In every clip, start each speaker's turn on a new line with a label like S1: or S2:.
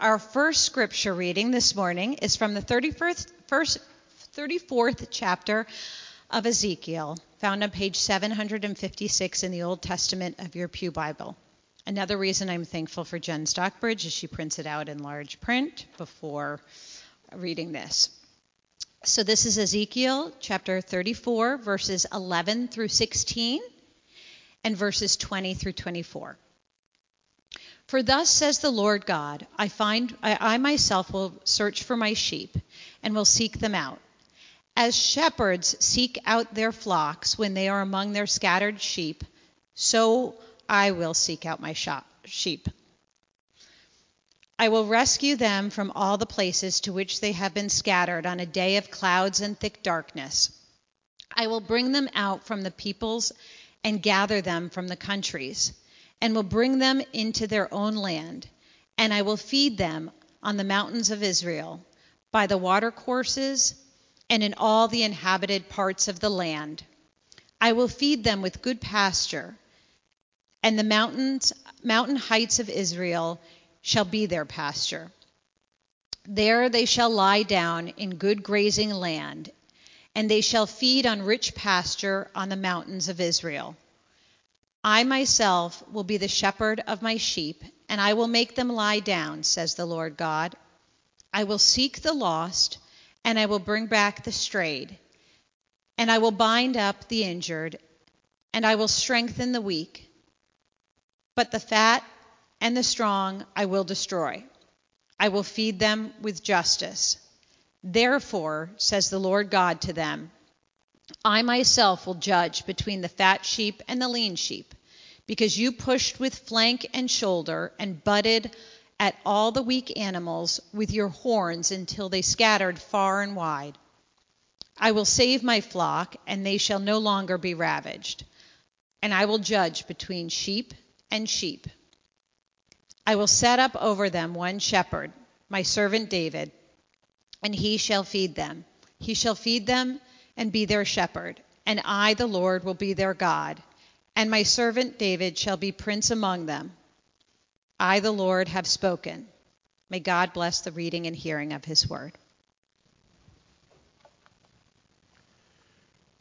S1: Our first scripture reading this morning is from the 31st, first, 34th chapter of Ezekiel, found on page 756 in the Old Testament of your Pew Bible. Another reason I'm thankful for Jen Stockbridge is she prints it out in large print before reading this. So this is Ezekiel chapter 34, verses 11 through 16, and verses 20 through 24. For thus says the Lord God, I find I, I, myself will search for my sheep and will seek them out. As shepherds seek out their flocks when they are among their scattered sheep, so I will seek out my shop, sheep. I will rescue them from all the places to which they have been scattered on a day of clouds and thick darkness. I will bring them out from the peoples and gather them from the countries and will bring them into their own land, and I will feed them on the mountains of Israel, by the watercourses, and in all the inhabited parts of the land. I will feed them with good pasture, and the mountains, mountain heights of Israel shall be their pasture. There they shall lie down in good grazing land, and they shall feed on rich pasture on the mountains of Israel. I myself will be the shepherd of my sheep, and I will make them lie down, says the Lord God. I will seek the lost, and I will bring back the strayed, and I will bind up the injured, and I will strengthen the weak. But the fat and the strong I will destroy. I will feed them with justice. Therefore, says the Lord God to them, I myself will judge between the fat sheep and the lean sheep, because you pushed with flank and shoulder and butted at all the weak animals with your horns until they scattered far and wide. I will save my flock, and they shall no longer be ravaged. And I will judge between sheep and sheep. I will set up over them one shepherd, my servant David, and he shall feed them. He shall feed them and be their shepherd, and I, the Lord, will be their God, and my servant David shall be prince among them. I, the Lord, have spoken. May God bless the reading and hearing of his word.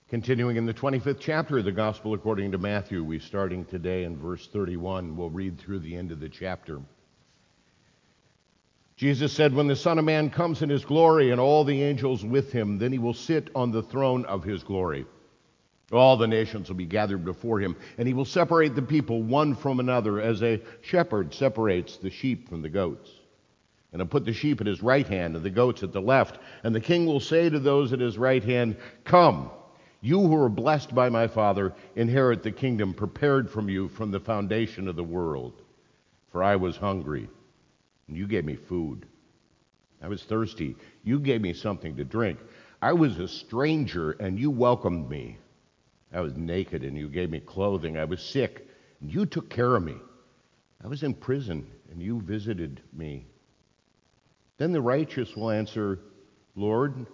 S2: Continuing in the 25th chapter of the Gospel according to Matthew, we're starting today in verse 31. We'll read through the end of the chapter. Jesus said, When the Son of Man comes in his glory and all the angels with him, then he will sit on the throne of his glory. All the nations will be gathered before him, and he will separate the people one from another as a shepherd separates the sheep from the goats. And he'll put the sheep at his right hand and the goats at the left. And the king will say to those at his right hand, Come, you who are blessed by my Father, inherit the kingdom prepared from you from the foundation of the world. For I was hungry you gave me food. I was thirsty. You gave me something to drink. I was a stranger, and you welcomed me. I was naked, and you gave me clothing. I was sick, and you took care of me. I was in prison, and you visited me. Then the righteous will answer, Lord,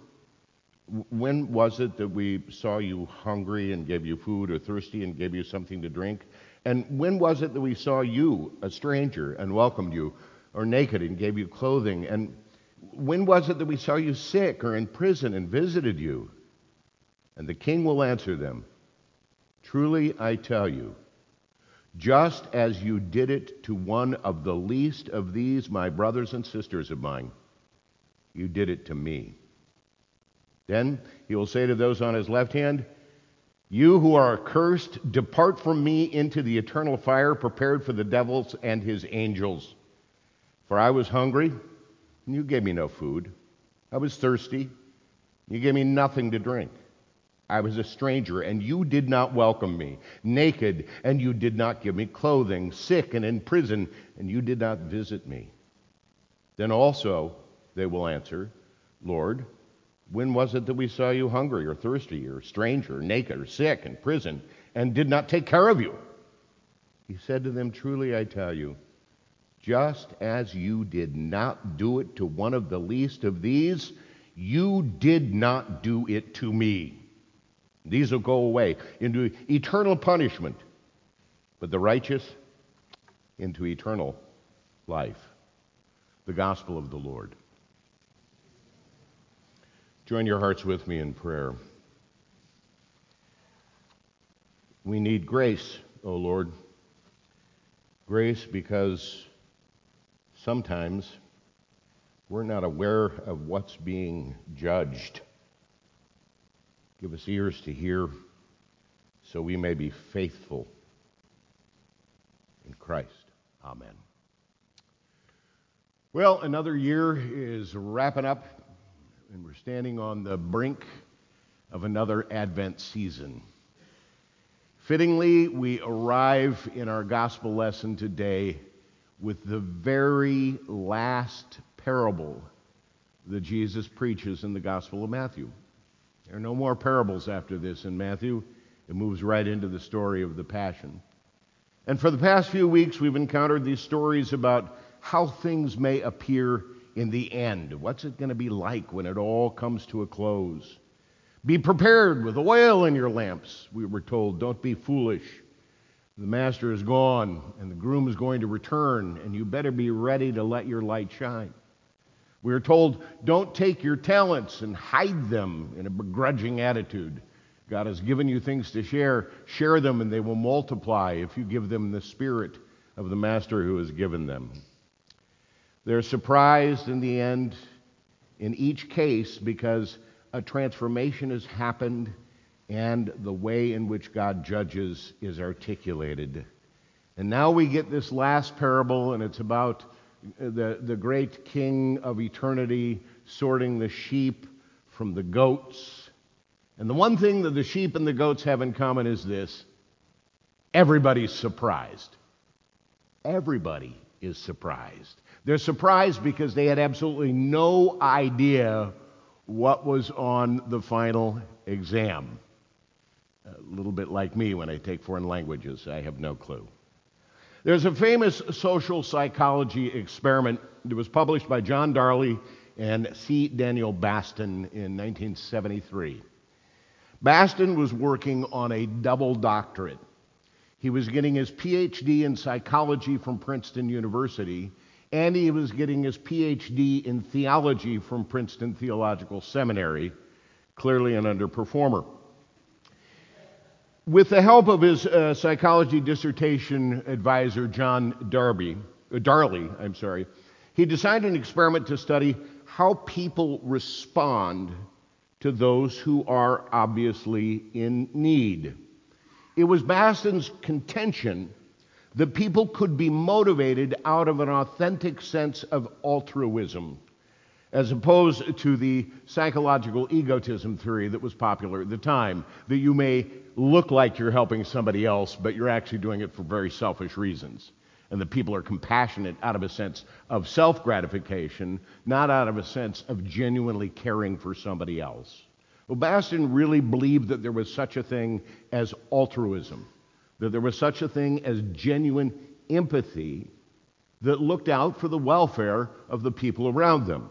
S2: when was it that we saw you hungry and gave you food, or thirsty and gave you something to drink? And when was it that we saw you, a stranger, and welcomed you? Or naked and gave you clothing? And when was it that we saw you sick or in prison and visited you? And the king will answer them Truly I tell you, just as you did it to one of the least of these, my brothers and sisters of mine, you did it to me. Then he will say to those on his left hand, You who are accursed, depart from me into the eternal fire prepared for the devils and his angels. For I was hungry, and you gave me no food. I was thirsty, and you gave me nothing to drink. I was a stranger, and you did not welcome me. Naked, and you did not give me clothing. Sick and in prison, and you did not visit me. Then also they will answer, Lord, when was it that we saw you hungry or thirsty or stranger, or naked or sick in prison, and did not take care of you? He said to them, Truly I tell you, just as you did not do it to one of the least of these, you did not do it to me. These will go away into eternal punishment, but the righteous into eternal life. the gospel of the Lord. Join your hearts with me in prayer. We need grace, O Lord. Grace because sometimes we're not aware of what's being judged. Give us ears to hear so we may be faithful in Christ. Amen. Well, another year is wrapping up, and we're standing on the brink of another Advent season. Fittingly, we arrive in our gospel lesson today with the very last parable that Jesus preaches in the Gospel of Matthew. There are no more parables after this in Matthew. It moves right into the story of the Passion. And for the past few weeks, we've encountered these stories about how things may appear in the end. What's it going to be like when it all comes to a close? Be prepared with oil in your lamps, we were told. Don't be foolish. The master is gone, and the groom is going to return, and you better be ready to let your light shine. We are told, don't take your talents and hide them in a begrudging attitude. God has given you things to share. Share them, and they will multiply if you give them the spirit of the master who has given them. They're surprised in the end in each case because a transformation has happened and the way in which God judges is articulated. And now we get this last parable, and it's about the, the great king of eternity sorting the sheep from the goats. And the one thing that the sheep and the goats have in common is this everybody's surprised. Everybody is surprised. They're surprised because they had absolutely no idea what was on the final exam. A little bit like me when I take foreign languages, I have no clue. There's a famous social psychology experiment that was published by John Darley and C. Daniel Batson in 1973. Batson was working on a double doctorate. He was getting his PhD in psychology from Princeton University and he was getting his PhD in theology from Princeton Theological Seminary, clearly an underperformer. With the help of his uh, psychology dissertation advisor, John Darby, uh, Darley, I'm sorry, he designed an experiment to study how people respond to those who are obviously in need. It was Batson's contention that people could be motivated out of an authentic sense of altruism, as opposed to the psychological egotism theory that was popular at the time, that you may look like you're helping somebody else, but you're actually doing it for very selfish reasons. And the people are compassionate out of a sense of self gratification, not out of a sense of genuinely caring for somebody else. Well, Batson really believed that there was such a thing as altruism that there was such a thing as genuine empathy that looked out for the welfare of the people around them.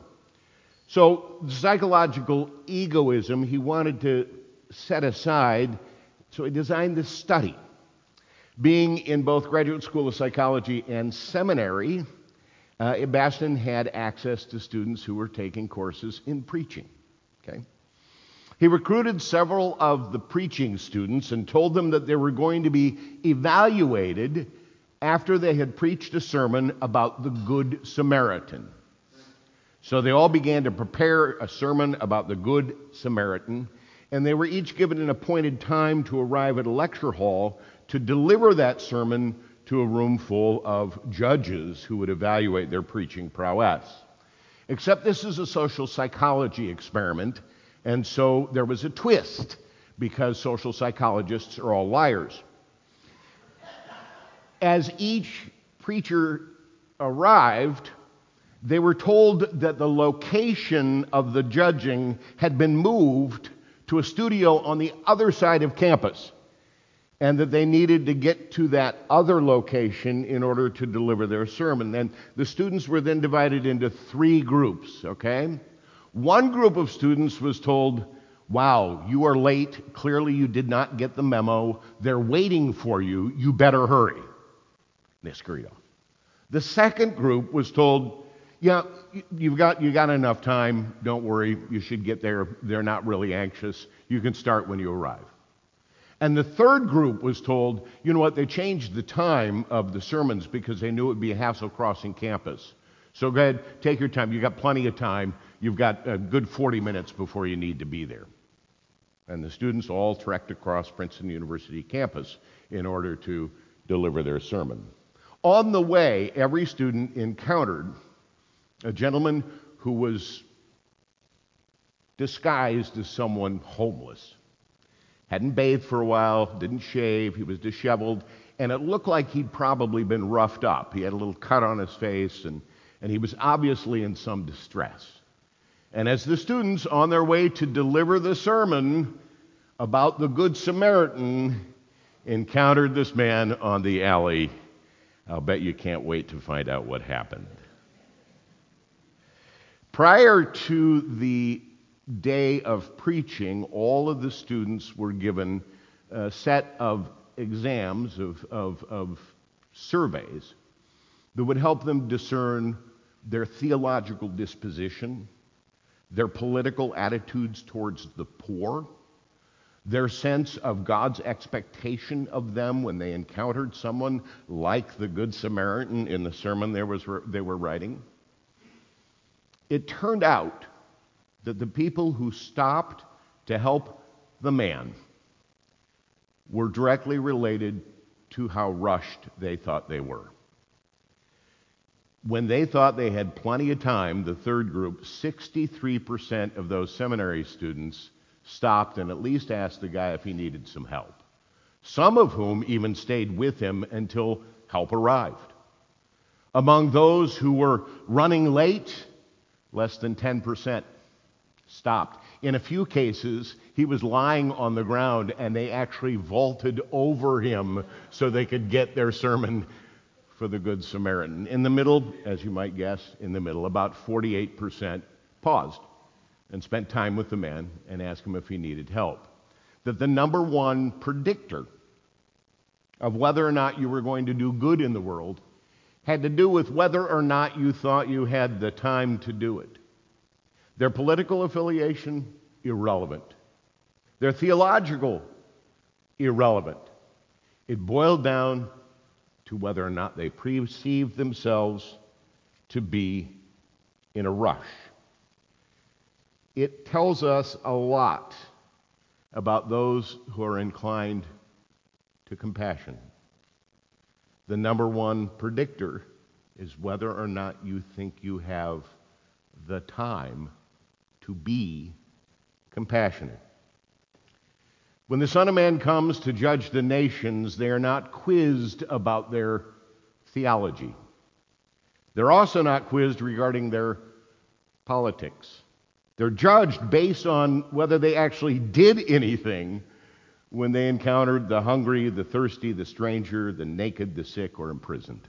S2: So, psychological egoism he wanted to set aside, so he designed this study. Being in both graduate school of psychology and seminary, uh, had access to students who were taking courses in preaching. Okay? He recruited several of the preaching students and told them that they were going to be evaluated after they had preached a sermon about the Good Samaritan. So they all began to prepare a sermon about the Good Samaritan, and they were each given an appointed time to arrive at a lecture hall to deliver that sermon to a room full of judges who would evaluate their preaching prowess. Except this is a social psychology experiment, and so there was a twist because social psychologists are all liars. As each preacher arrived, they were told that the location of the judging had been moved to a studio on the other side of campus and that they needed to get to that other location in order to deliver their sermon. And the students were then divided into three groups, okay? One group of students was told, Wow, you are late. Clearly, you did not get the memo. They're waiting for you. You better hurry. They scurried off. The second group was told, Yeah, you've got, you got enough time. Don't worry. You should get there. They're not really anxious. You can start when you arrive. And the third group was told, you know what, they changed the time of the sermons because they knew it would be a hassle crossing campus. So go ahead, take your time. You've got plenty of time. You've got a good 40 minutes before you need to be there. And the students all trekked across Princeton University campus in order to deliver their sermon. On the way, every student encountered a gentleman who was disguised as someone homeless. Hadn't bathed for a while, didn't shave, he was disheveled, and it looked like he'd probably been roughed up. He had a little cut on his face, and, and he was obviously in some distress. And as the students, on their way to deliver the sermon about the Good Samaritan, encountered this man on the alley, I'll bet you can't wait to find out what happened. Prior to the day of preaching, all of the students were given a set of exams, of, of, of surveys, that would help them discern their theological disposition, their political attitudes towards the poor, their sense of God's expectation of them when they encountered someone like the Good Samaritan in the sermon they, was, they were writing. It turned out that the people who stopped to help the man were directly related to how rushed they thought they were. When they thought they had plenty of time, the third group, 63% of those seminary students stopped and at least asked the guy if he needed some help. Some of whom even stayed with him until help arrived. Among those who were running late, less than 10% stopped. In a few cases, he was lying on the ground and they actually vaulted over him so they could get their sermon for the Good Samaritan. In the middle, as you might guess, in the middle, about 48% paused and spent time with the man and asked him if he needed help. That the number one predictor of whether or not you were going to do good in the world had to do with whether or not you thought you had the time to do it. Their political affiliation, irrelevant. Their theological, irrelevant. It boiled down to whether or not they perceived themselves to be in a rush. It tells us a lot about those who are inclined to compassion. The number one predictor is whether or not you think you have the time to be compassionate. When the Son of Man comes to judge the nations, they are not quizzed about their theology. They're also not quizzed regarding their politics. They're judged based on whether they actually did anything when they encountered the hungry, the thirsty, the stranger, the naked, the sick, or imprisoned.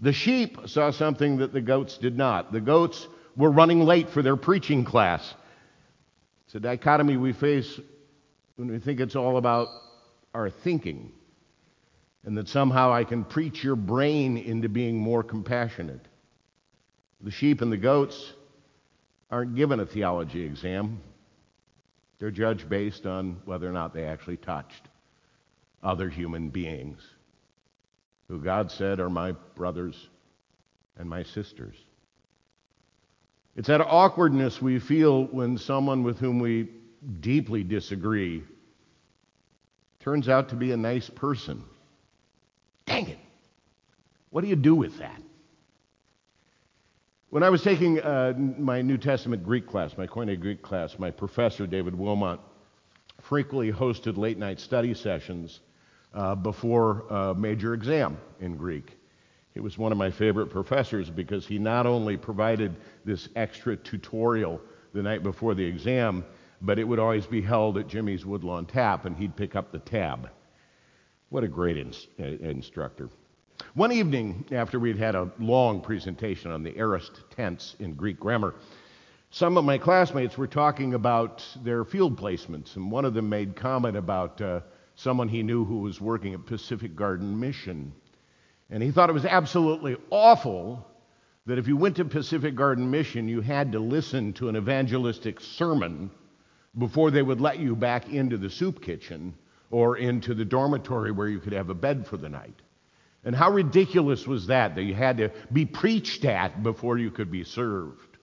S2: The sheep saw something that the goats did not. The goats were running late for their preaching class. It's a dichotomy we face when we think it's all about our thinking and that somehow I can preach your brain into being more compassionate. The sheep and the goats aren't given a theology exam. They're judged based on whether or not they actually touched other human beings who God said are my brothers and my sisters. It's that awkwardness we feel when someone with whom we deeply disagree turns out to be a nice person. Dang it. What do you do with that? When I was taking uh, my New Testament Greek class, my Koine Greek class, my professor, David Wilmot, frequently hosted late night study sessions uh, before a major exam in Greek. He was one of my favorite professors because he not only provided this extra tutorial the night before the exam, but it would always be held at Jimmy's Woodlawn Tap, and he'd pick up the tab. What a great uh, instructor. One evening, after we'd had a long presentation on the aorist tense in Greek grammar, some of my classmates were talking about their field placements, and one of them made comment about uh, someone he knew who was working at Pacific Garden Mission. And he thought it was absolutely awful that if you went to Pacific Garden Mission, you had to listen to an evangelistic sermon before they would let you back into the soup kitchen or into the dormitory where you could have a bed for the night. And how ridiculous was that, that you had to be preached at before you could be served?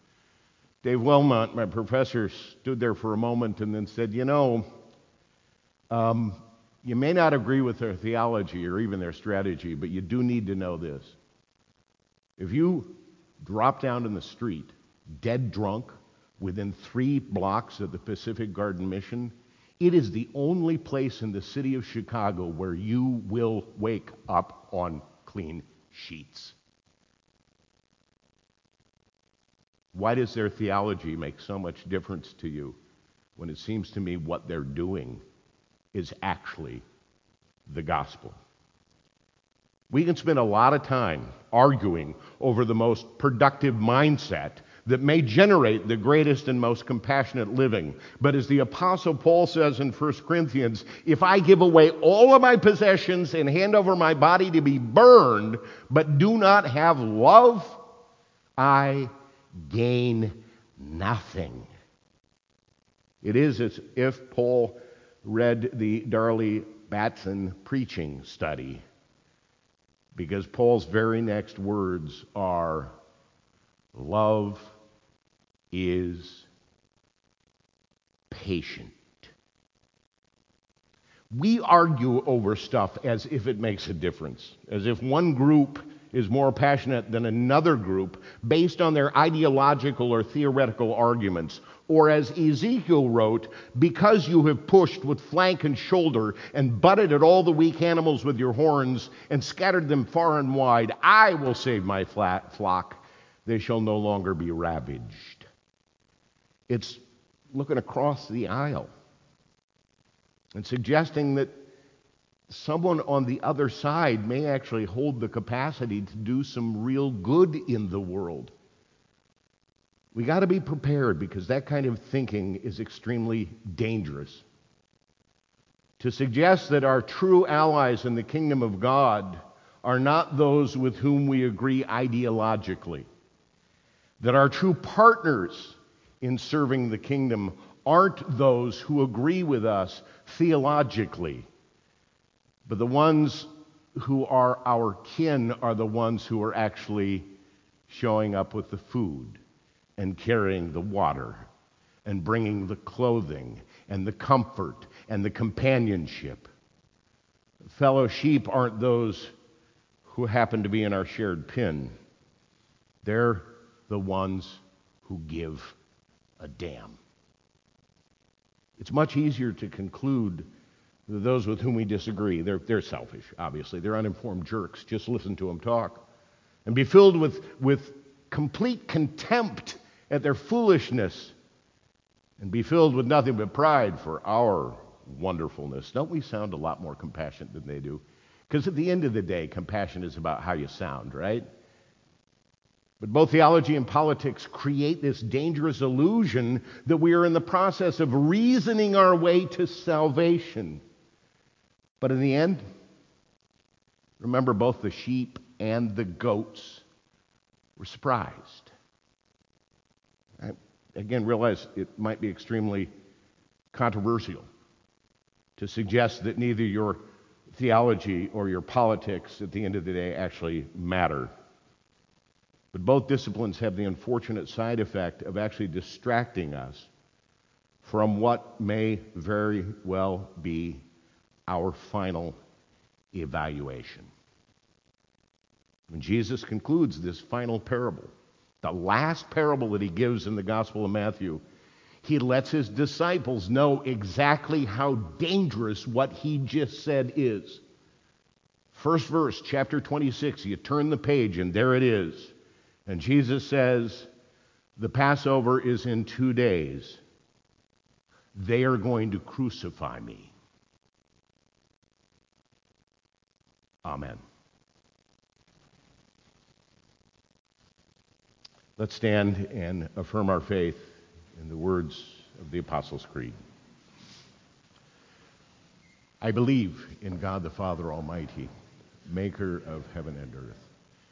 S2: Dave Wilmot, my professor, stood there for a moment and then said, You know, um, you may not agree with their theology or even their strategy, but you do need to know this. If you drop down in the street, dead drunk, within three blocks of the Pacific Garden Mission, it is the only place in the city of Chicago where you will wake up on clean sheets. Why does their theology make so much difference to you when it seems to me what they're doing is actually the gospel? We can spend a lot of time arguing over the most productive mindset that may generate the greatest and most compassionate living. But as the Apostle Paul says in 1 Corinthians, if I give away all of my possessions and hand over my body to be burned, but do not have love, I gain nothing. It is as if Paul read the Darley Batson preaching study, because Paul's very next words are love is patient. We argue over stuff as if it makes a difference, as if one group is more passionate than another group based on their ideological or theoretical arguments. Or as Ezekiel wrote, because you have pushed with flank and shoulder and butted at all the weak animals with your horns and scattered them far and wide, I will save my flock. They shall no longer be ravaged. It's looking across the aisle and suggesting that someone on the other side may actually hold the capacity to do some real good in the world. We got to be prepared because that kind of thinking is extremely dangerous. To suggest that our true allies in the kingdom of God are not those with whom we agree ideologically, that our true partners in serving the kingdom aren't those who agree with us theologically, but the ones who are our kin are the ones who are actually showing up with the food and carrying the water and bringing the clothing and the comfort and the companionship. Fellow sheep aren't those who happen to be in our shared pen. They're the ones who give a damn. It's much easier to conclude that those with whom we disagree, they're, they're selfish, obviously. They're uninformed jerks. Just listen to them talk. And be filled with, with complete contempt at their foolishness and be filled with nothing but pride for our wonderfulness. Don't we sound a lot more compassionate than they do? Because at the end of the day, compassion is about how you sound, right? But both theology and politics create this dangerous illusion that we are in the process of reasoning our way to salvation. But in the end, remember both the sheep and the goats were surprised. I, again, realize it might be extremely controversial to suggest that neither your theology or your politics at the end of the day actually matter. But both disciplines have the unfortunate side effect of actually distracting us from what may very well be our final evaluation. When Jesus concludes this final parable, the last parable that he gives in the Gospel of Matthew, he lets his disciples know exactly how dangerous what he just said is. First verse, chapter 26, you turn the page, and there it is. And Jesus says, The Passover is in two days. They are going to crucify me. Amen. Let's stand and affirm our faith in the words of the Apostles' Creed. I believe in God the Father Almighty, maker of heaven and earth